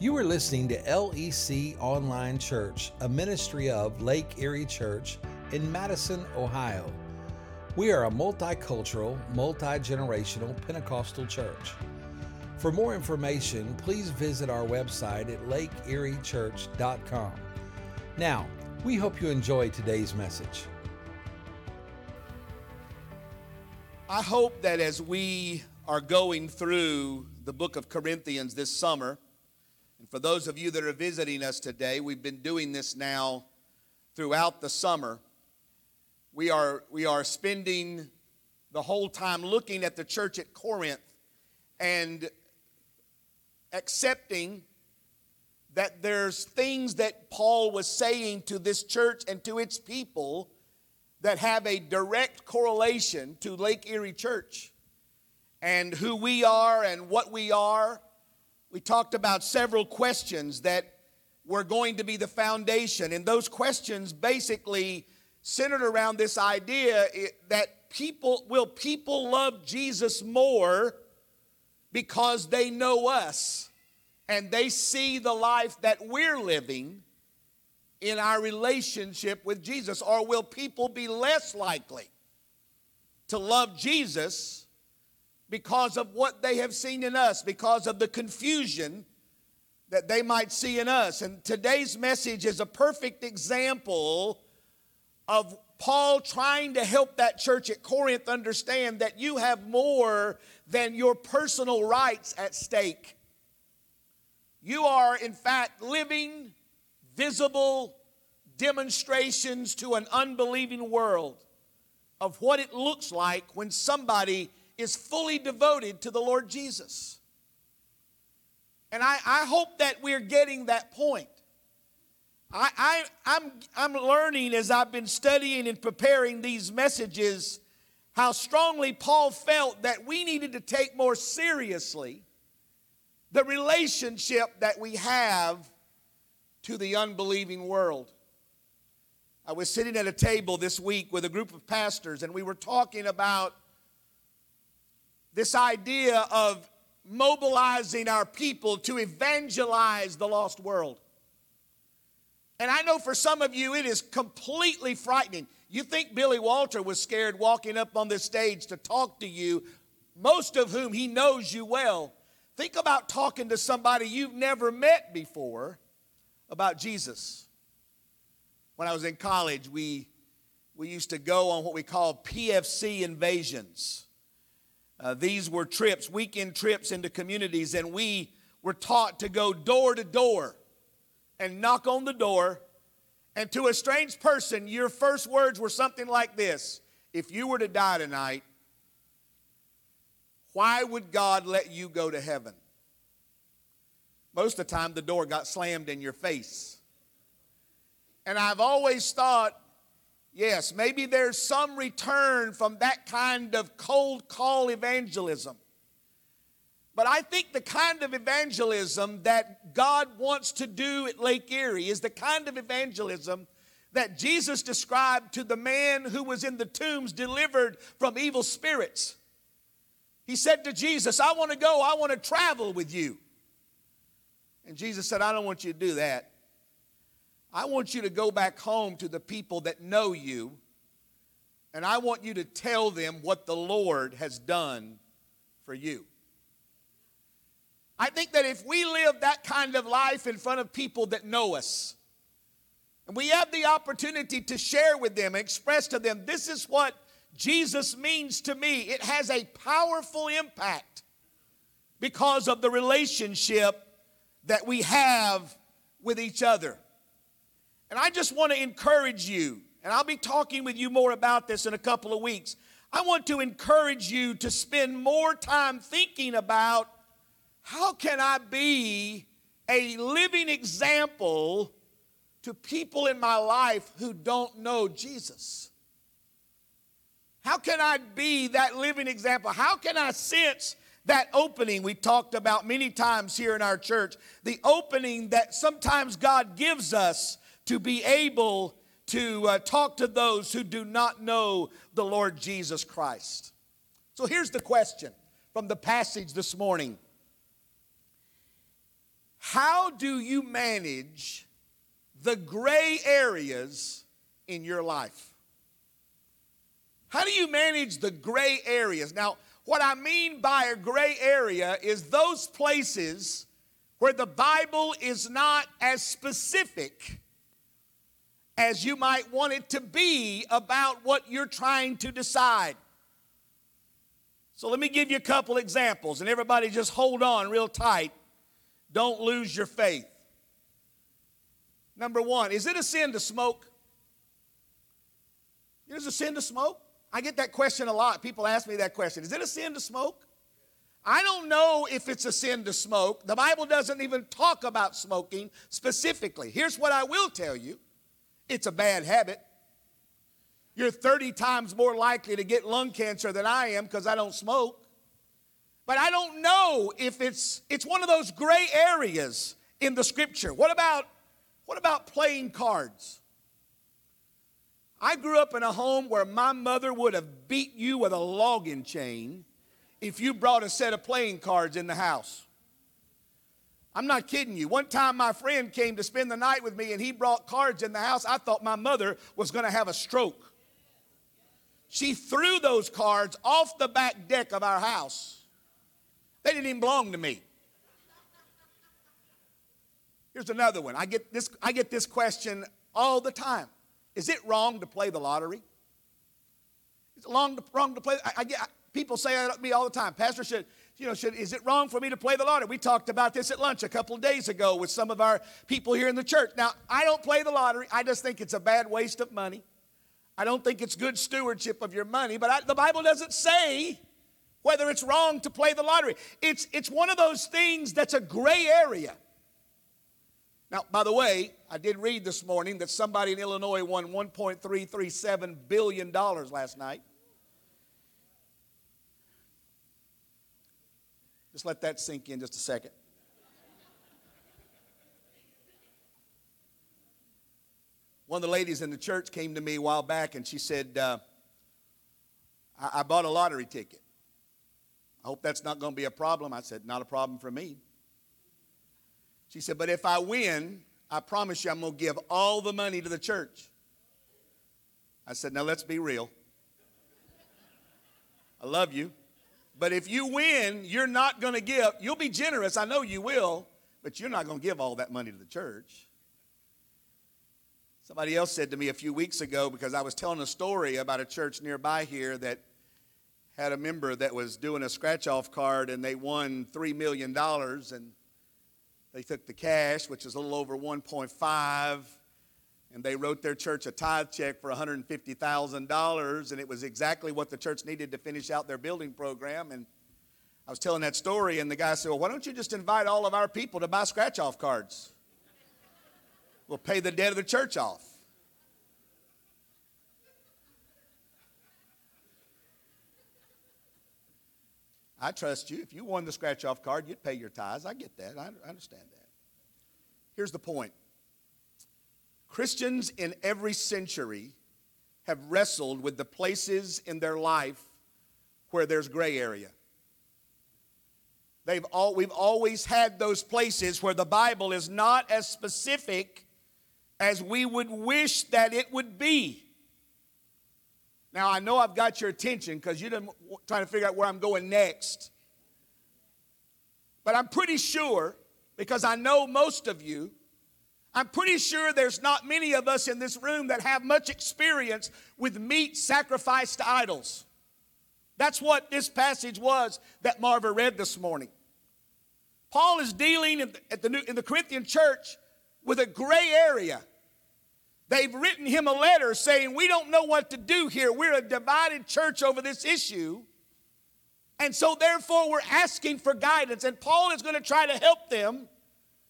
You are listening to LEC Online Church, a ministry of Lake Erie Church in Madison, Ohio. We are a multicultural, multi generational Pentecostal church. For more information, please visit our website at lakeeriechurch.com. Now, we hope you enjoy today's message. I hope that as we are going through the book of Corinthians this summer, for those of you that are visiting us today, we've been doing this now throughout the summer. We are, we are spending the whole time looking at the church at Corinth and accepting that there's things that Paul was saying to this church and to its people that have a direct correlation to Lake Erie Church and who we are and what we are. We talked about several questions that were going to be the foundation, and those questions basically centered around this idea that people will people love Jesus more because they know us and they see the life that we're living in our relationship with Jesus? Or will people be less likely to love Jesus because of what they have seen in us, because of the confusion that they might see in us? And today's message is a perfect example of Paul trying to help that church at Corinth understand that you have more than your personal rights at stake. You are, in fact, living, visible demonstrations to an unbelieving world of what it looks like when somebody is fully devoted to the Lord Jesus. And I, I hope that we're getting that point. I, I, I'm, I'm learning as I've been studying and preparing these messages how strongly Paul felt that we needed to take more seriously the relationship that we have to the unbelieving world. I was sitting at a table this week with a group of pastors, and we were talking about this idea of mobilizing our people to evangelize the lost world. And I know for some of you, it is completely frightening. You think Billy Walter was scared walking up on this stage to talk to you, most of whom he knows you well. Think about talking to somebody you've never met before about Jesus. When I was in college, we, we used to go on what we call PFC invasions. Uh, these were trips, weekend trips into communities, and we were taught to go door to door and knock on the door, and to a strange person, your first words were something like this If you were to die tonight, why would God let you go to heaven? Most of the time, the door got slammed in your face. And I've always thought, yes, maybe there's some return from that kind of cold call evangelism. But I think the kind of evangelism that God wants to do at Lake Erie is the kind of evangelism that Jesus described to the man who was in the tombs delivered from evil spirits. He said to Jesus, I want to go, I want to travel with you. And Jesus said, I don't want you to do that. I want you to go back home to the people that know you, and I want you to tell them what the Lord has done for you. I think that if we live that kind of life in front of people that know us, and we have the opportunity to share with them, express to them, this is what Jesus means to me, it has a powerful impact because of the relationship that we have with each other. And I just want to encourage you, and I'll be talking with you more about this in a couple of weeks. I want to encourage you to spend more time thinking about how can I be a living example to people in my life who don't know Jesus? How can I be that living example? How can I sense that opening we talked about many times here in our church? The opening that sometimes God gives us to be able to uh, talk to those who do not know the Lord Jesus Christ. So here's the question from the passage this morning How do you manage the gray areas in your life? How do you manage the gray areas? Now, what I mean by a gray area is those places where the Bible is not as specific as you might want it to be about what you're trying to decide. So let me give you a couple examples, and everybody just hold on real tight. Don't lose your faith. Number one, is it a sin to smoke? Is it a sin to smoke? I get that question a lot. People ask me that question. Is it a sin to smoke? I don't know if it's a sin to smoke. The Bible doesn't even talk about smoking specifically. Here's what I will tell you it's a bad habit. You're 30 times more likely to get lung cancer than I am because I don't smoke. But I don't know if it's it's one of those gray areas in the scripture. What about what about playing cards? I grew up in a home where my mother would have beat you with a logging chain if you brought a set of playing cards in the house. I'm not kidding you. One time my friend came to spend the night with me and he brought cards in the house. I thought my mother was going to have a stroke. She threw those cards off the back deck of our house. They didn't even belong to me. Here's another one. I get this, I get this question all the time. Is it wrong to play the lottery? Is it wrong to, wrong to play? I, I get, people say that to me all the time. Pastor, should, you know, should, is it wrong for me to play the lottery? We talked about this at lunch a couple of days ago with some of our people here in the church. Now, I don't play the lottery. I just think it's a bad waste of money. I don't think it's good stewardship of your money, but I, the Bible doesn't say whether it's wrong to play the lottery. It's, it's one of those things that's a gray area. Now, by the way, I did read this morning that somebody in Illinois won $1.337 billion last night. Just let that sink in just a second. One of the ladies in the church came to me a while back and she said, uh, I-, I bought a lottery ticket. I hope that's not going to be a problem. I said, Not a problem for me. She said, But if I win, I promise you I'm going to give all the money to the church. I said, Now let's be real. I love you. But if you win, you're not going to give. You'll be generous. I know you will, but you're not going to give all that money to the church. Somebody else said to me a few weeks ago because I was telling a story about a church nearby here that had a member that was doing a scratch off card and they won $3 million and they took the cash, which is a little over 1.5, and they wrote their church a tithe check for $150,000, and it was exactly what the church needed to finish out their building program. And I was telling that story, and the guy said, Well, why don't you just invite all of our people to buy scratch off cards? We'll pay the debt of the church off. I trust you. If you won the scratch off card, you'd pay your tithes. I get that. I understand that. Here's the point Christians in every century have wrestled with the places in their life where there's gray area. They've all, we've always had those places where the Bible is not as specific as we would wish that it would be. Now, I know I've got your attention because you're trying to figure out where I'm going next. But I'm pretty sure, because I know most of you, I'm pretty sure there's not many of us in this room that have much experience with meat sacrificed to idols. That's what this passage was that Marva read this morning. Paul is dealing in the, New, in the Corinthian church with a gray area. They've written him a letter saying, We don't know what to do here. We're a divided church over this issue. And so, therefore, we're asking for guidance. And Paul is going to try to help them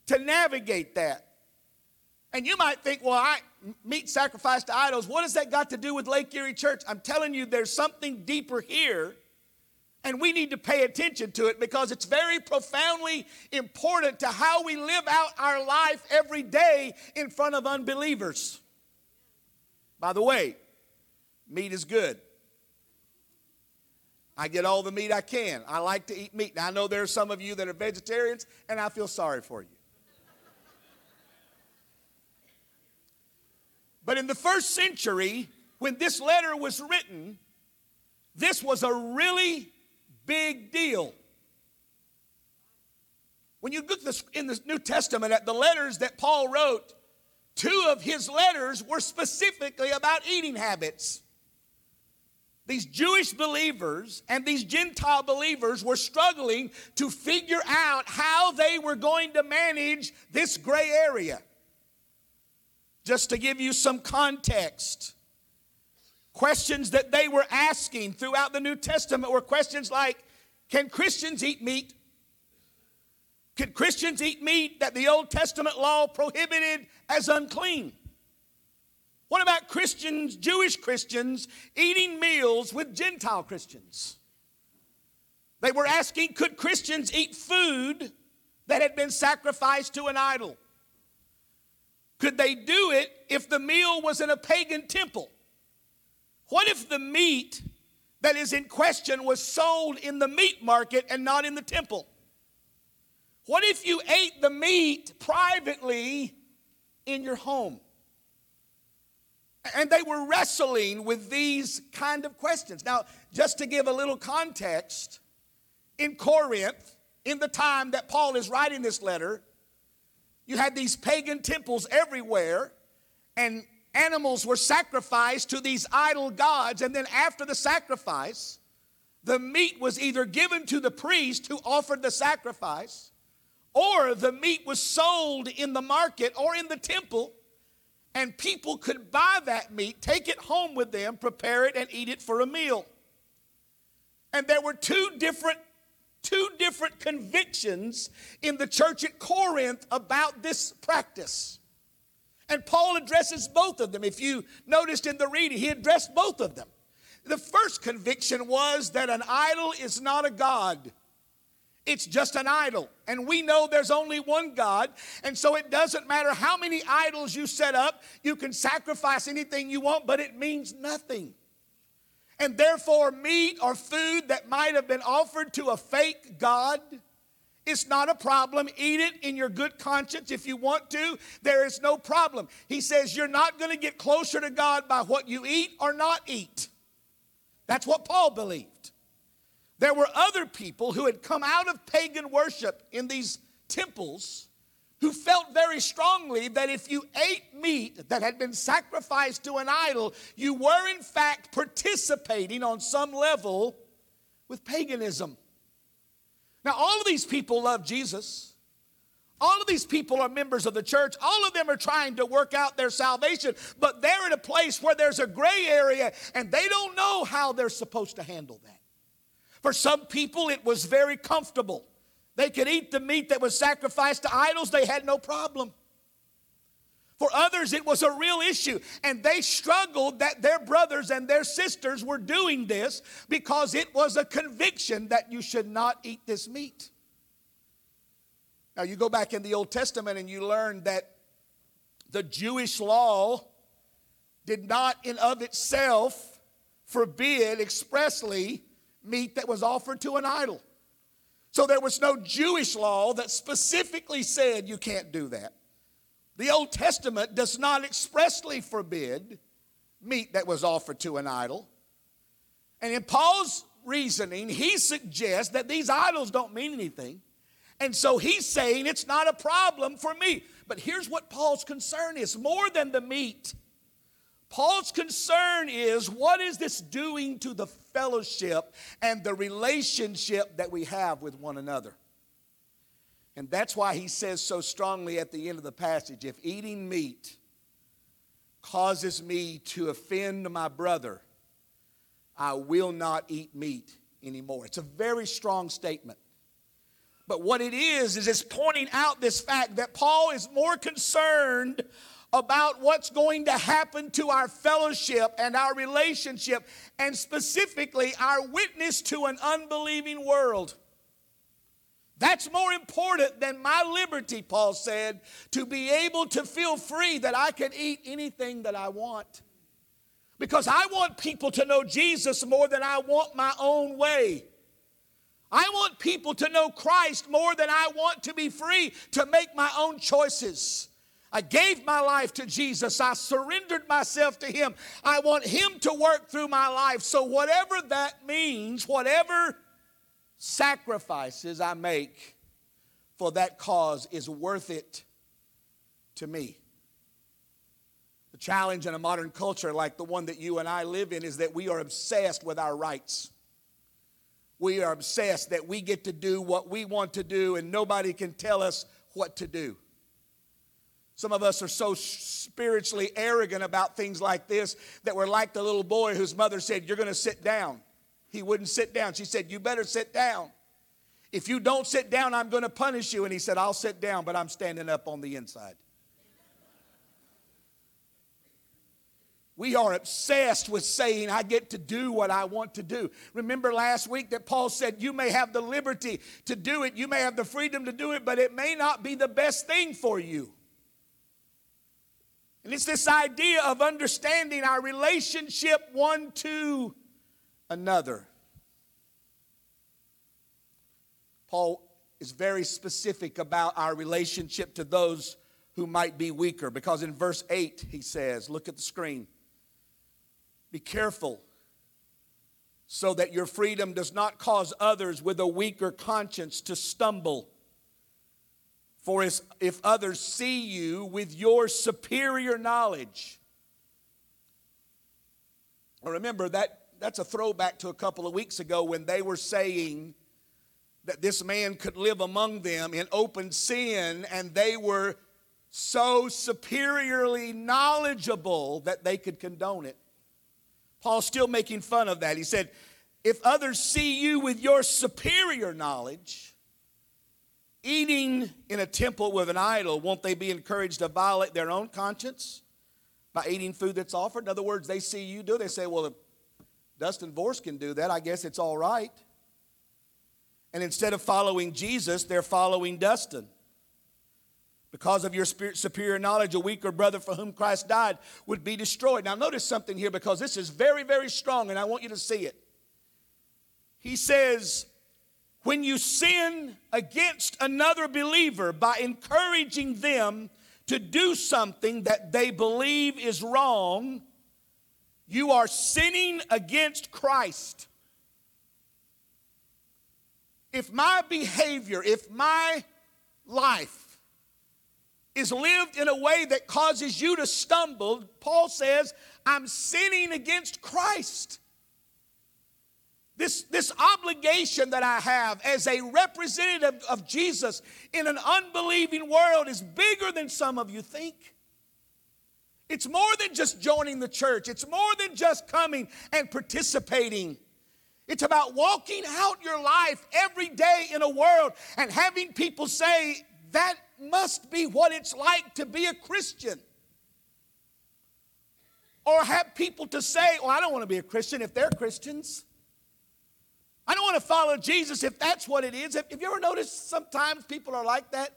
to navigate that. And you might think, well, I meat sacrifice to idols. What has that got to do with Lake Erie Church? I'm telling you, there's something deeper here. And we need to pay attention to it because it's very profoundly important to how we live out our life every day in front of unbelievers. By the way, meat is good. I get all the meat I can. I like to eat meat. Now, I know there are some of you that are vegetarians, and I feel sorry for you. But in the first century, when this letter was written, this was a really big deal. When you look in the New Testament at the letters that Paul wrote, two of his letters were specifically about eating habits. These Jewish believers and these Gentile believers were struggling to figure out how they were going to manage this gray area. Just to give you some context, questions that they were asking throughout the New Testament were questions like Can Christians eat meat? Could Christians eat meat that the Old Testament law prohibited as unclean? What about Christians, Jewish Christians, eating meals with Gentile Christians? They were asking could Christians eat food that had been sacrificed to an idol? Could they do it if the meal was in a pagan temple? What if the meat that is in question was sold in the meat market and not in the temple? What if you ate the meat privately in your home? And they were wrestling with these kind of questions. Now, just to give a little context, in Corinth, in the time that Paul is writing this letter, you had these pagan temples everywhere, and animals were sacrificed to these idol gods. And then after the sacrifice, the meat was either given to the priest who offered the sacrifice, or the meat was sold in the market or in the temple and people could buy that meat, take it home with them, prepare it, and eat it for a meal. And there were two different two different convictions in the church at Corinth about this practice. And Paul addresses both of them. If you noticed in the reading, he addressed both of them. The first conviction was that an idol is not a God. It's just an idol. And we know there's only one God. And so it doesn't matter how many idols you set up, you can sacrifice anything you want, but it means nothing. And therefore, meat or food that might have been offered to a fake God, it's not a problem. Eat it in your good conscience if you want to. There is no problem. He says you're not going to get closer to God by what you eat or not eat. That's what Paul believed. There were other people who had come out of pagan worship in these temples who felt very strongly that if you ate meat that had been sacrificed to an idol, you were in fact participating on some level with paganism. Now, all of these people love Jesus. All of these people are members of the church. All of them are trying to work out their salvation, but they're in a place where there's a gray area and they don't know how they're supposed to handle that. For some people, it was very comfortable. They could eat the meat that was sacrificed to idols, they had no problem. For others, it was a real issue, and they struggled that their brothers and their sisters were doing this because it was a conviction that you should not eat this meat. Now, you go back in the Old Testament and you learn that the Jewish law did not, in of itself, forbid expressly meat that was offered to an idol. So there was no Jewish law that specifically said you can't do that. The Old Testament does not expressly forbid meat that was offered to an idol. And in Paul's reasoning, he suggests that these idols don't mean anything. And so he's saying it's not a problem for me. But here's what Paul's concern is more than the meat. Paul's concern is what is this doing to the fellowship and the relationship that we have with one another? And that's why he says so strongly at the end of the passage if eating meat causes me to offend my brother, I will not eat meat anymore. It's a very strong statement. But what it is, is it's pointing out this fact that Paul is more concerned about what's going to happen to our fellowship and our relationship, and specifically our witness to an unbelieving world. That's more important than my liberty, Paul said, to be able to feel free that I can eat anything that I want. Because I want people to know Jesus more than I want my own way. I want people to know Christ more than I want to be free to make my own choices. I gave my life to Jesus. I surrendered myself to Him. I want Him to work through my life. So, whatever that means, whatever sacrifices I make for that cause is worth it to me. The challenge in a modern culture like the one that you and I live in is that we are obsessed with our rights. We are obsessed that we get to do what we want to do and nobody can tell us what to do. Some of us are so spiritually arrogant about things like this that we're like the little boy whose mother said, You're going to sit down. He wouldn't sit down. She said, You better sit down. If you don't sit down, I'm going to punish you. And he said, I'll sit down, but I'm standing up on the inside. We are obsessed with saying, I get to do what I want to do. Remember last week that Paul said, You may have the liberty to do it, you may have the freedom to do it, but it may not be the best thing for you. And it's this idea of understanding our relationship one to another. Paul is very specific about our relationship to those who might be weaker because in verse 8 he says, Look at the screen. Be careful so that your freedom does not cause others with a weaker conscience to stumble. For if others see you with your superior knowledge, remember that that's a throwback to a couple of weeks ago when they were saying that this man could live among them in open sin, and they were so superiorly knowledgeable that they could condone it. Paul's still making fun of that. He said, If others see you with your superior knowledge, eating in a temple with an idol, won't they be encouraged to violate their own conscience by eating food that's offered? In other words, they see you do, they say, well, if Dustin Vorse can do that, I guess it's all right. And instead of following Jesus, they're following Dustin. Because of your superior knowledge, a weaker brother for whom Christ died would be destroyed. Now, notice something here because this is very, very strong, and I want you to see it. He says, when you sin against another believer by encouraging them to do something that they believe is wrong, you are sinning against Christ. If my behavior, if my life is lived in a way that causes you to stumble, Paul says, I'm sinning against Christ. This, this obligation that I have as a representative of Jesus in an unbelieving world is bigger than some of you think. It's more than just joining the church, it's more than just coming and participating. It's about walking out your life every day in a world and having people say, that must be what it's like to be a Christian. Or have people to say, well, I don't want to be a Christian if they're Christians. I don't want to follow Jesus if that's what it is. Have you ever noticed sometimes people are like that?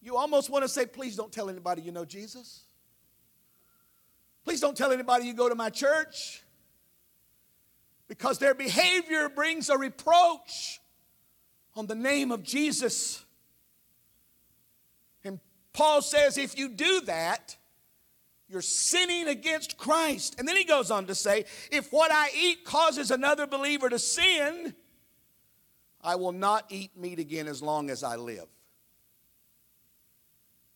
You almost want to say, please don't tell anybody you know Jesus. Please don't tell anybody you go to my church. Because their behavior brings a reproach on the name of Jesus. And Paul says, if you do that, you're sinning against Christ. And then he goes on to say, if what I eat causes another believer to sin, I will not eat meat again as long as I live.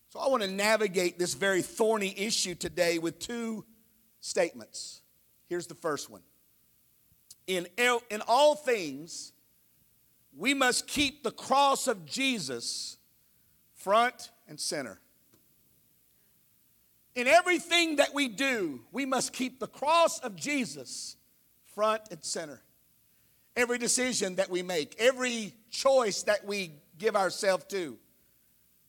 So I want to navigate this very thorny issue today with two statements. Here's the first one In, in all things, we must keep the cross of Jesus front and center. In everything that we do, we must keep the cross of Jesus front and center. Every decision that we make, every choice that we give ourselves to,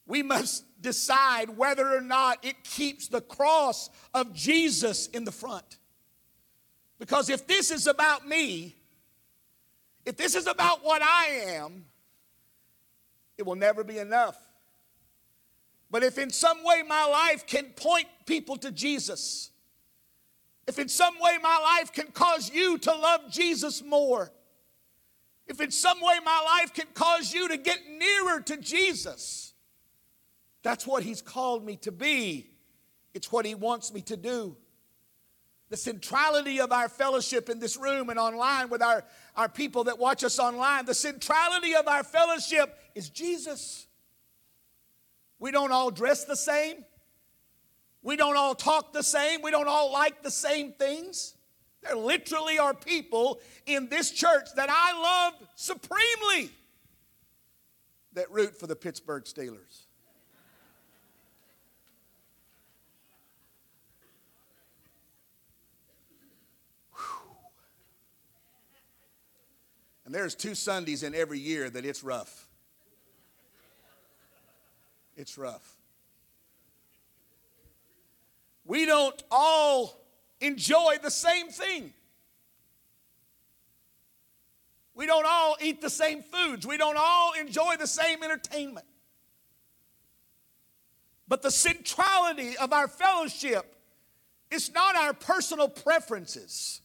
we must decide whether or not it keeps the cross of Jesus in the front. Because if this is about me, if this is about what I am, it will never be enough. But if in some way my life can point people to Jesus, if in some way my life can cause you to love Jesus more, if in some way my life can cause you to get nearer to Jesus, That's what He's called me to be. It's what He wants me to do. The centrality of our fellowship in this room and online with our, our people that watch us online, the centrality of our fellowship is Jesus. We don't all dress the same. We don't all talk the same. We don't all like the same things. There literally are people in this church that I love supremely that root for the Pittsburgh Steelers. And there's two Sundays in every year that it's rough. It's rough. We don't all enjoy the same thing. We don't all eat the same foods. We don't all enjoy the same entertainment. But the centrality of our fellowship is not our personal preferences,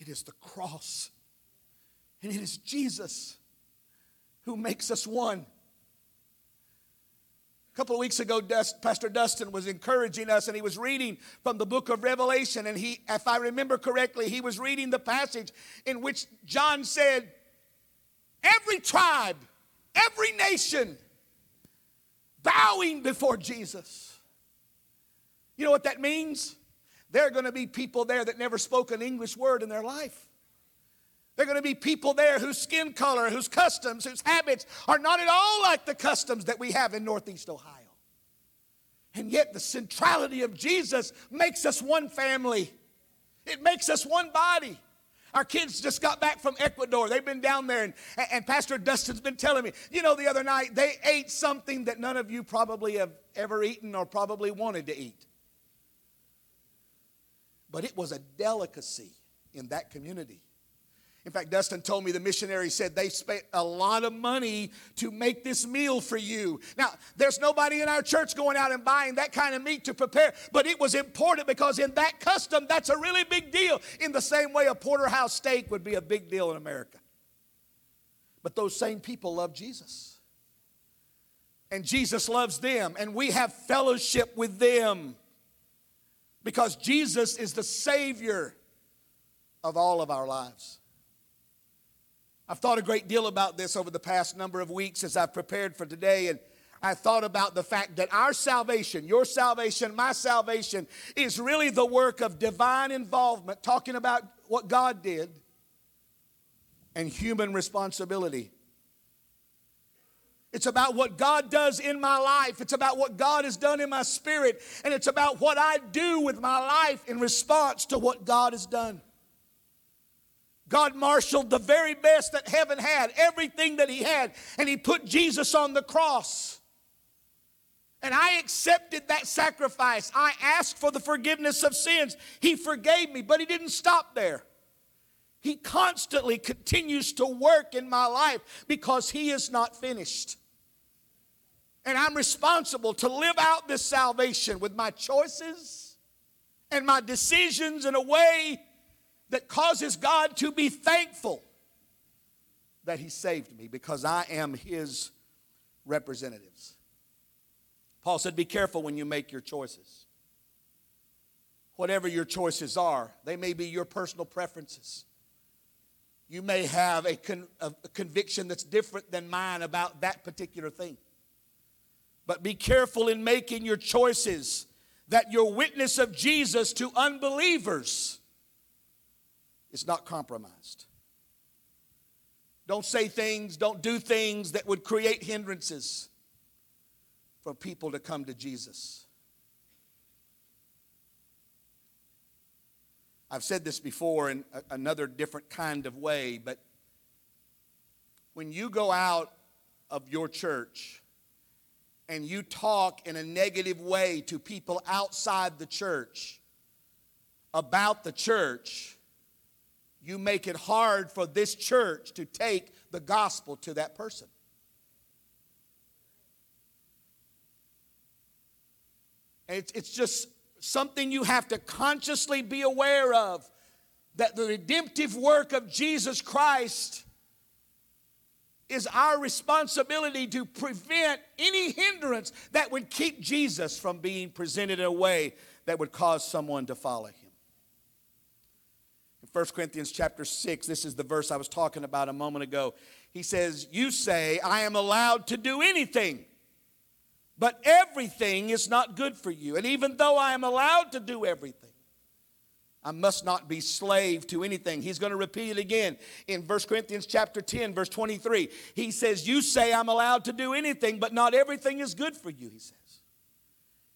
it is the cross. And it is Jesus who makes us one. A couple of weeks ago, Pastor Dustin was encouraging us, and he was reading from the book of Revelation. And he, if I remember correctly, he was reading the passage in which John said, Every tribe, every nation bowing before Jesus. You know what that means? There are going to be people there that never spoke an English word in their life. There are going to be people there whose skin color, whose customs, whose habits are not at all like the customs that we have in Northeast Ohio. And yet, the centrality of Jesus makes us one family, it makes us one body. Our kids just got back from Ecuador. They've been down there, and, and Pastor Dustin's been telling me, you know, the other night they ate something that none of you probably have ever eaten or probably wanted to eat. But it was a delicacy in that community. In fact, Dustin told me the missionary said they spent a lot of money to make this meal for you. Now, there's nobody in our church going out and buying that kind of meat to prepare, but it was important because in that custom, that's a really big deal. In the same way, a porterhouse steak would be a big deal in America. But those same people love Jesus. And Jesus loves them, and we have fellowship with them because Jesus is the Savior of all of our lives. I've thought a great deal about this over the past number of weeks as I've prepared for today, and I thought about the fact that our salvation, your salvation, my salvation, is really the work of divine involvement, talking about what God did, and human responsibility. It's about what God does in my life. It's about what God has done in my spirit. And it's about what I do with my life in response to what God has done. God marshaled the very best that heaven had, everything that He had, and He put Jesus on the cross. And I accepted that sacrifice. I asked for the forgiveness of sins. He forgave me, but He didn't stop there. He constantly continues to work in my life because He is not finished. And I'm responsible to live out this salvation with my choices and my decisions in a way that causes God to be thankful that He saved me because I am His representatives. Paul said, Be careful when you make your choices. Whatever your choices are, they may be your personal preferences. You may have a, con- a conviction that's different than mine about that particular thing. But be careful in making your choices that your witness of Jesus to unbelievers is not compromised. Don't say things, don't do things that would create hindrances for people to come to Jesus. I've said this before in another different kind of way, but when you go out of your church and you talk in a negative way to people outside the church about the church, you make it hard for this church to take the gospel to that person. It's, it's just something you have to consciously be aware of that the redemptive work of Jesus Christ is our responsibility to prevent any hindrance that would keep Jesus from being presented in a way that would cause someone to follow 1 Corinthians chapter 6, this is the verse I was talking about a moment ago. He says, You say, I am allowed to do anything, but everything is not good for you. And even though I am allowed to do everything, I must not be slave to anything. He's going to repeat it again in 1 Corinthians chapter 10 verse 23. He says, "You say I'm allowed to do anything, but not everything is good for you," he says.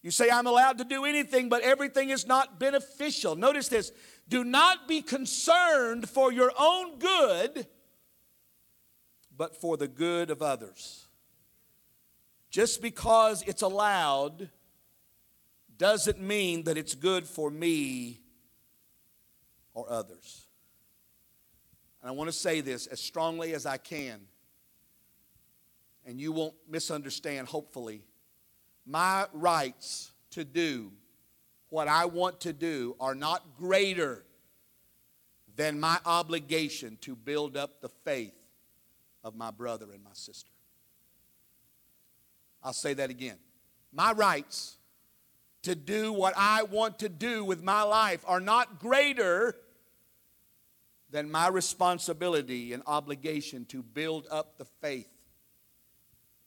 You say I'm allowed to do anything, but everything is not beneficial. Notice this, do not be concerned for your own good, but for the good of others. Just because it's allowed doesn't mean that it's good for me or others. And I want to say this as strongly as I can, and you won't misunderstand, hopefully. My rights to do what I want to do are not greater than my obligation to build up the faith of my brother and my sister. I'll say that again. My rights to do what I want to do with my life are not greater than my responsibility and obligation to build up the faith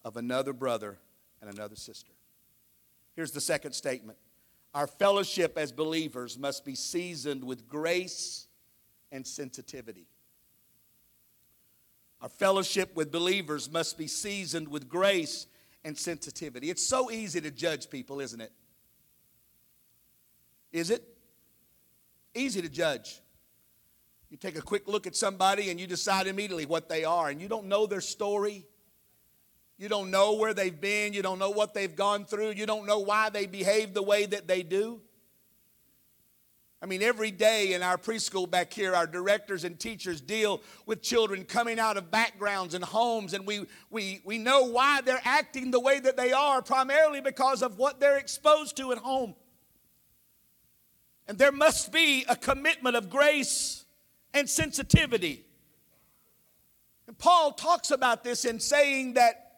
of another brother and another sister. Here's the second statement Our fellowship as believers must be seasoned with grace and sensitivity. Our fellowship with believers must be seasoned with grace and sensitivity. It's so easy to judge people, isn't it? Is it? Easy to judge. You take a quick look at somebody and you decide immediately what they are, and you don't know their story. You don't know where they've been. You don't know what they've gone through. You don't know why they behave the way that they do. I mean, every day in our preschool back here, our directors and teachers deal with children coming out of backgrounds and homes, and we, we, we know why they're acting the way that they are, primarily because of what they're exposed to at home. And there must be a commitment of grace and sensitivity. And Paul talks about this in saying that,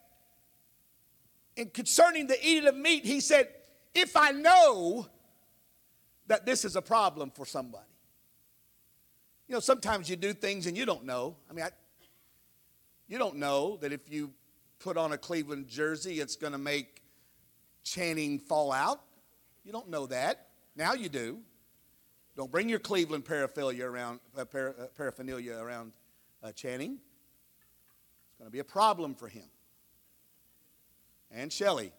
in concerning the eating of meat, he said, If I know that this is a problem for somebody. You know, sometimes you do things and you don't know. I mean, I, you don't know that if you put on a Cleveland jersey, it's going to make Channing fall out. You don't know that. Now you do. Don't bring your Cleveland paraphernalia around, uh, uh, paraphernalia around uh, Channing. It's going to be a problem for him. And Shelley.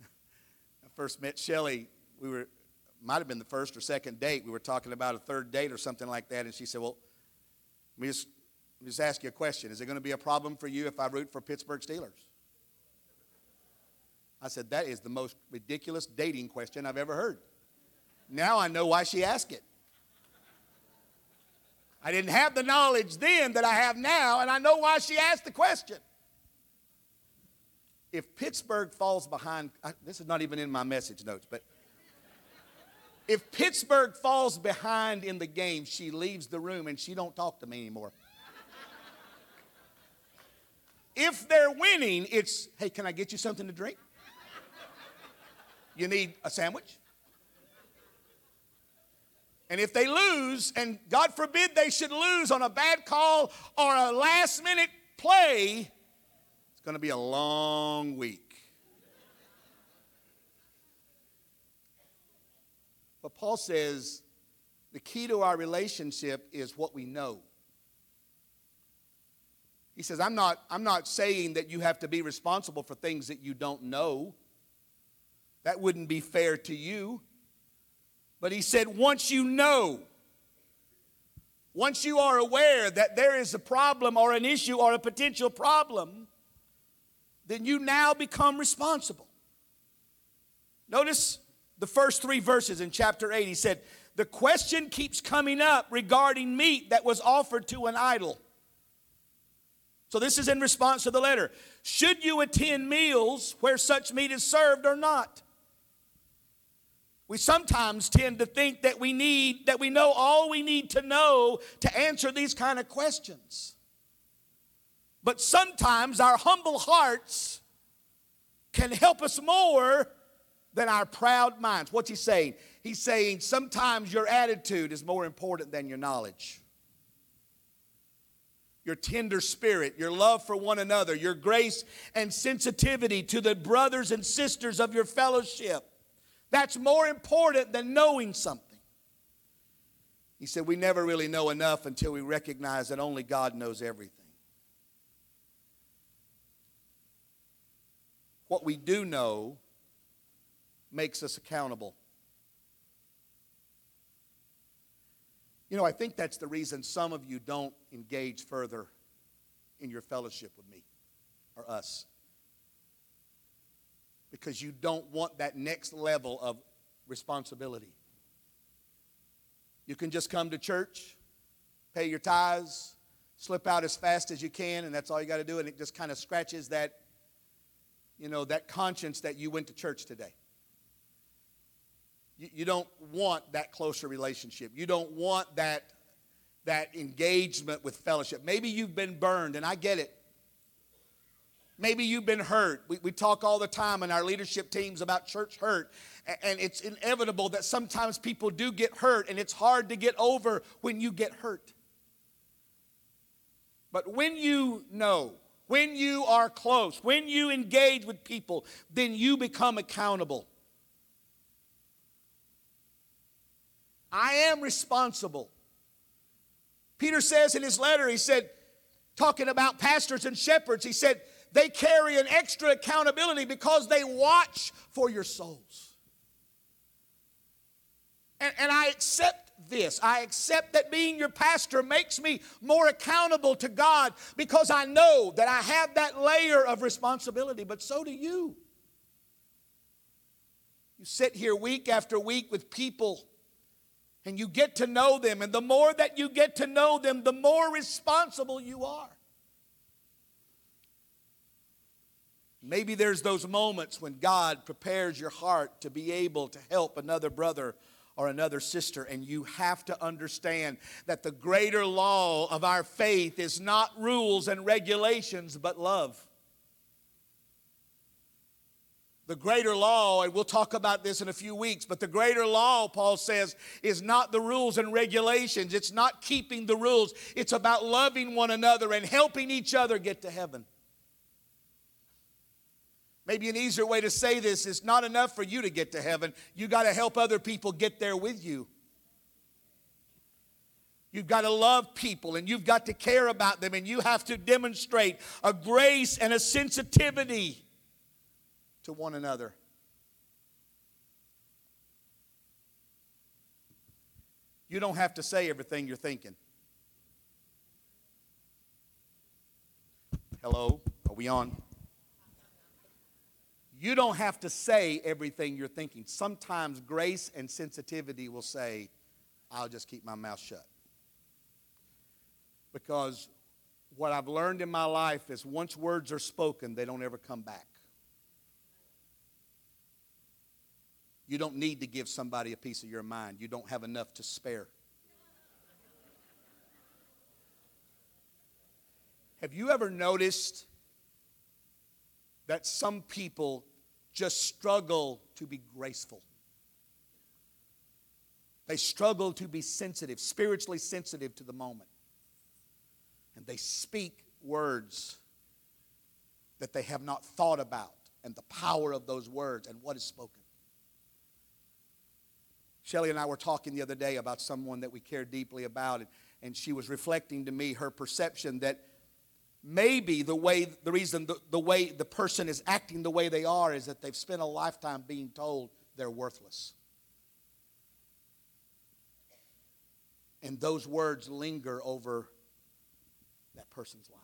I first met Shelley, we were, might have been the first or second date. We were talking about a third date or something like that, and she said, Well, let me just, let me just ask you a question. Is it going to be a problem for you if I root for Pittsburgh Steelers? I said, That is the most ridiculous dating question I've ever heard. Now I know why she asked it. I didn't have the knowledge then that I have now, and I know why she asked the question. If Pittsburgh falls behind, I, this is not even in my message notes, but if Pittsburgh falls behind in the game, she leaves the room and she don't talk to me anymore. If they're winning, it's, hey, can I get you something to drink? You need a sandwich. And if they lose, and God forbid they should lose on a bad call or a last minute play, it's going to be a long week. But Paul says the key to our relationship is what we know. He says, I'm not, I'm not saying that you have to be responsible for things that you don't know. That wouldn't be fair to you. But he said, once you know, once you are aware that there is a problem or an issue or a potential problem, then you now become responsible. Notice the first three verses in chapter 8. He said, The question keeps coming up regarding meat that was offered to an idol. So this is in response to the letter. Should you attend meals where such meat is served or not? We sometimes tend to think that we need, that we know all we need to know to answer these kind of questions. But sometimes our humble hearts can help us more than our proud minds. What's he saying? He's saying sometimes your attitude is more important than your knowledge. Your tender spirit, your love for one another, your grace and sensitivity to the brothers and sisters of your fellowship. That's more important than knowing something. He said, We never really know enough until we recognize that only God knows everything. What we do know makes us accountable. You know, I think that's the reason some of you don't engage further in your fellowship with me or us. Because you don't want that next level of responsibility. You can just come to church, pay your tithes, slip out as fast as you can, and that's all you got to do, and it just kind of scratches that, you know, that conscience that you went to church today. You, you don't want that closer relationship. You don't want that, that engagement with fellowship. Maybe you've been burned, and I get it. Maybe you've been hurt. We, we talk all the time in our leadership teams about church hurt. And it's inevitable that sometimes people do get hurt, and it's hard to get over when you get hurt. But when you know, when you are close, when you engage with people, then you become accountable. I am responsible. Peter says in his letter, he said, talking about pastors and shepherds, he said, they carry an extra accountability because they watch for your souls. And, and I accept this. I accept that being your pastor makes me more accountable to God because I know that I have that layer of responsibility, but so do you. You sit here week after week with people and you get to know them. And the more that you get to know them, the more responsible you are. Maybe there's those moments when God prepares your heart to be able to help another brother or another sister, and you have to understand that the greater law of our faith is not rules and regulations, but love. The greater law, and we'll talk about this in a few weeks, but the greater law, Paul says, is not the rules and regulations. It's not keeping the rules. It's about loving one another and helping each other get to heaven. Maybe an easier way to say this is not enough for you to get to heaven. You got to help other people get there with you. You've got to love people and you've got to care about them and you have to demonstrate a grace and a sensitivity to one another. You don't have to say everything you're thinking. Hello, are we on? You don't have to say everything you're thinking. Sometimes grace and sensitivity will say, I'll just keep my mouth shut. Because what I've learned in my life is once words are spoken, they don't ever come back. You don't need to give somebody a piece of your mind. You don't have enough to spare. Have you ever noticed that some people just struggle to be graceful? They struggle to be sensitive, spiritually sensitive to the moment. And they speak words that they have not thought about and the power of those words and what is spoken. Shelly and I were talking the other day about someone that we care deeply about, and, and she was reflecting to me her perception that maybe the way the reason the, the way the person is acting the way they are is that they've spent a lifetime being told they're worthless. And those words linger over that person's life.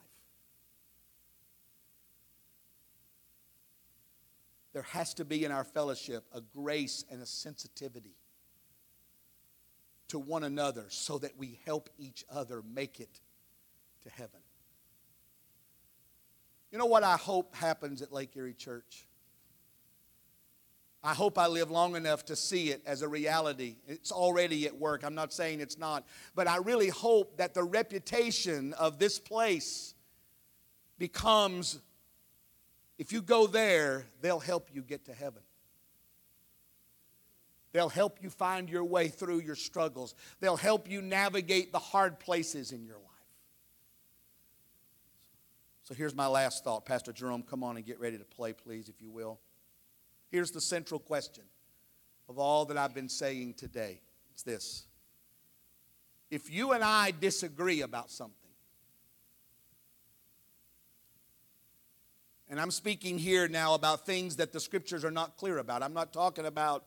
There has to be in our fellowship a grace and a sensitivity to one another so that we help each other make it to heaven. You know what I hope happens at Lake Erie Church? I hope I live long enough to see it as a reality. It's already at work. I'm not saying it's not. But I really hope that the reputation of this place becomes if you go there, they'll help you get to heaven. They'll help you find your way through your struggles. They'll help you navigate the hard places in your life. So here's my last thought. Pastor Jerome, come on and get ready to play, please, if you will. Here's the central question of all that I've been saying today it's this. If you and I disagree about something, and I'm speaking here now about things that the scriptures are not clear about, I'm not talking about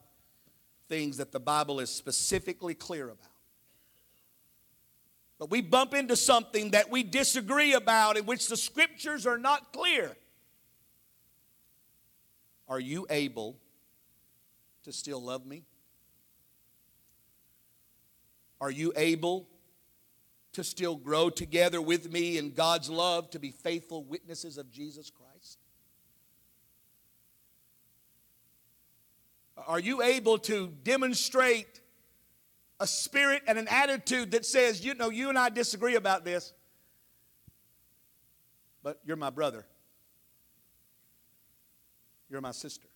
things that the Bible is specifically clear about. But we bump into something that we disagree about in which the scriptures are not clear. Are you able to still love me? Are you able to still grow together with me in God's love to be faithful witnesses of Jesus Christ? Are you able to demonstrate a spirit and an attitude that says, you know, you and I disagree about this, but you're my brother, you're my sister.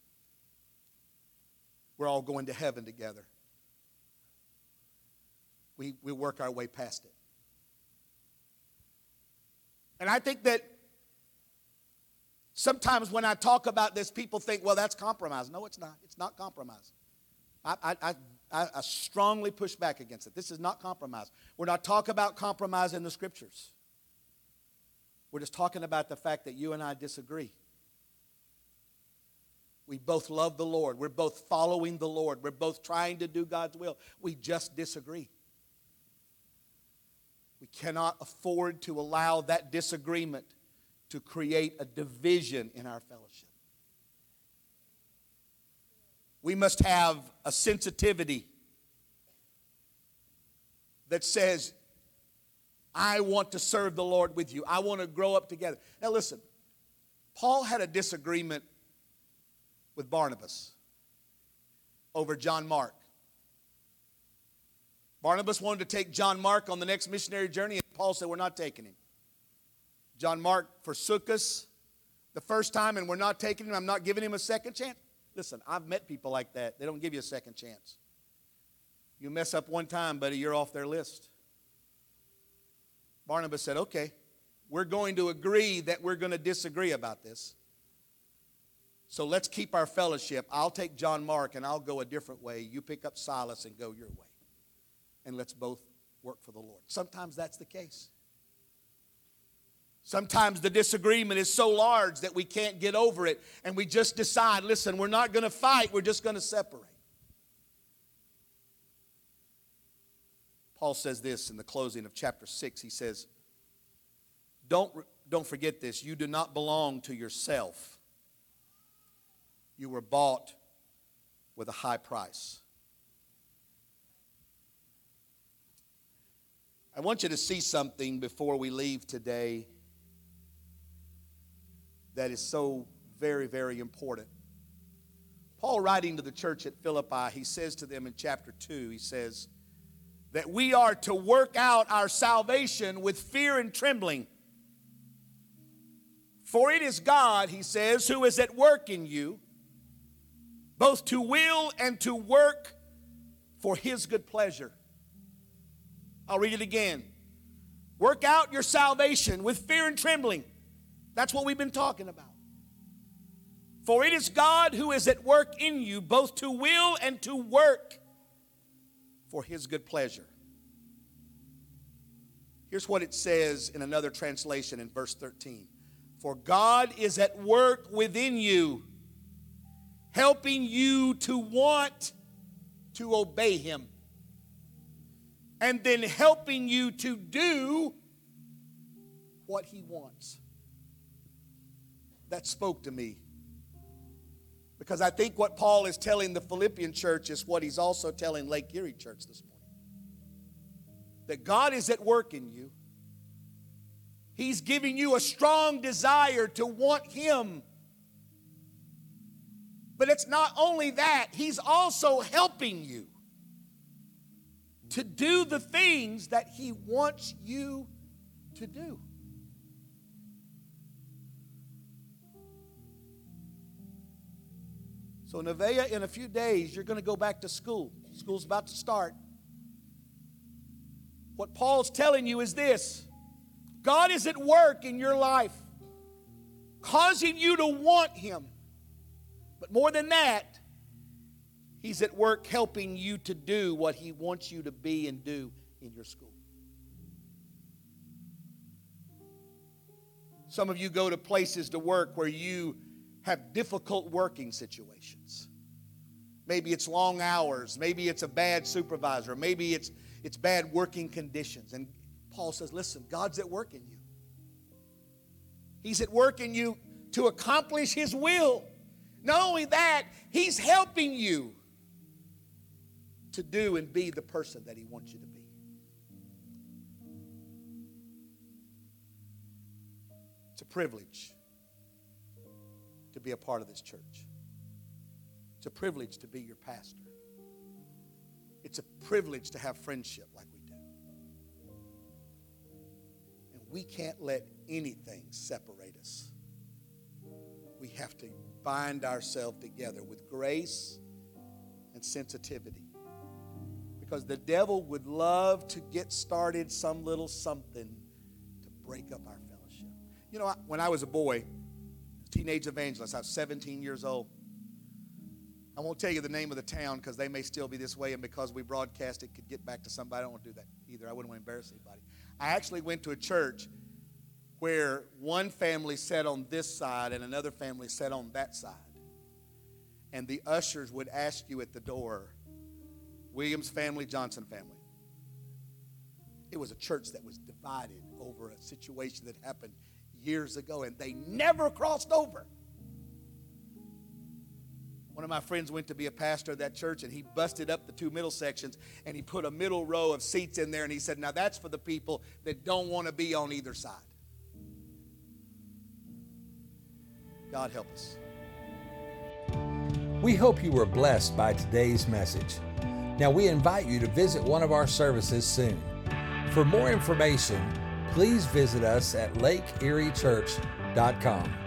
We're all going to heaven together. We, we work our way past it. And I think that Sometimes when I talk about this, people think, well, that's compromise. No, it's not. It's not compromise. I, I, I, I strongly push back against it. This is not compromise. We're not talking about compromise in the scriptures. We're just talking about the fact that you and I disagree. We both love the Lord. We're both following the Lord. We're both trying to do God's will. We just disagree. We cannot afford to allow that disagreement to create a division in our fellowship. We must have a sensitivity that says, I want to serve the Lord with you. I want to grow up together. Now, listen, Paul had a disagreement with Barnabas over John Mark. Barnabas wanted to take John Mark on the next missionary journey, and Paul said, We're not taking him. John Mark forsook us the first time and we're not taking him. I'm not giving him a second chance. Listen, I've met people like that. They don't give you a second chance. You mess up one time, buddy, you're off their list. Barnabas said, okay, we're going to agree that we're going to disagree about this. So let's keep our fellowship. I'll take John Mark and I'll go a different way. You pick up Silas and go your way. And let's both work for the Lord. Sometimes that's the case. Sometimes the disagreement is so large that we can't get over it, and we just decide listen, we're not going to fight, we're just going to separate. Paul says this in the closing of chapter 6. He says, Don't, don't forget this. You do not belong to yourself, you were bought with a high price. I want you to see something before we leave today that is so very, very important. Paul, writing to the church at Philippi, he says to them in chapter 2, he says, that we are to work out our salvation with fear and trembling. For it is God, he says, who is at work in you, both to will and to work for his good pleasure. I'll read it again. Work out your salvation with fear and trembling. That's what we've been talking about. For it is God who is at work in you, both to will and to work for his good pleasure. Here's what it says in another translation in verse 13 For God is at work within you, helping you to want to obey him, and then helping you to do what he wants that spoke to me. Because I think what Paul is telling the Philippian church is what he's also telling Lake Erie Church this morning. That God is at work in you. He's giving you a strong desire to want Him. But it's not only that, He's also helping you to do the things that He wants you to do. So, Nevaeh, in a few days, you're going to go back to school. School's about to start. What Paul's telling you is this God is at work in your life, causing you to want Him. But more than that, He's at work helping you to do what He wants you to be and do in your school. Some of you go to places to work where you have difficult working situations. Maybe it's long hours, maybe it's a bad supervisor, maybe it's, it's bad working conditions. And Paul says, Listen, God's at work in you. He's at work in you to accomplish His will. Not only that, He's helping you to do and be the person that He wants you to be. It's a privilege be a part of this church. It's a privilege to be your pastor. It's a privilege to have friendship like we do. And we can't let anything separate us. We have to bind ourselves together with grace and sensitivity. Because the devil would love to get started some little something to break up our fellowship. You know, when I was a boy, teenage evangelist. I was 17 years old. I won't tell you the name of the town because they may still be this way, and because we broadcast it, could get back to somebody. I don't want to do that either. I wouldn't want to embarrass anybody. I actually went to a church where one family sat on this side and another family sat on that side. And the ushers would ask you at the door, Williams family, Johnson family. It was a church that was divided over a situation that happened years ago, and they never crossed over. One of my friends went to be a pastor of that church, and he busted up the two middle sections and he put a middle row of seats in there, and he said, Now that's for the people that don't want to be on either side. God help us. We hope you were blessed by today's message. Now, we invite you to visit one of our services soon. For more information, please visit us at lakeeriechurch.com.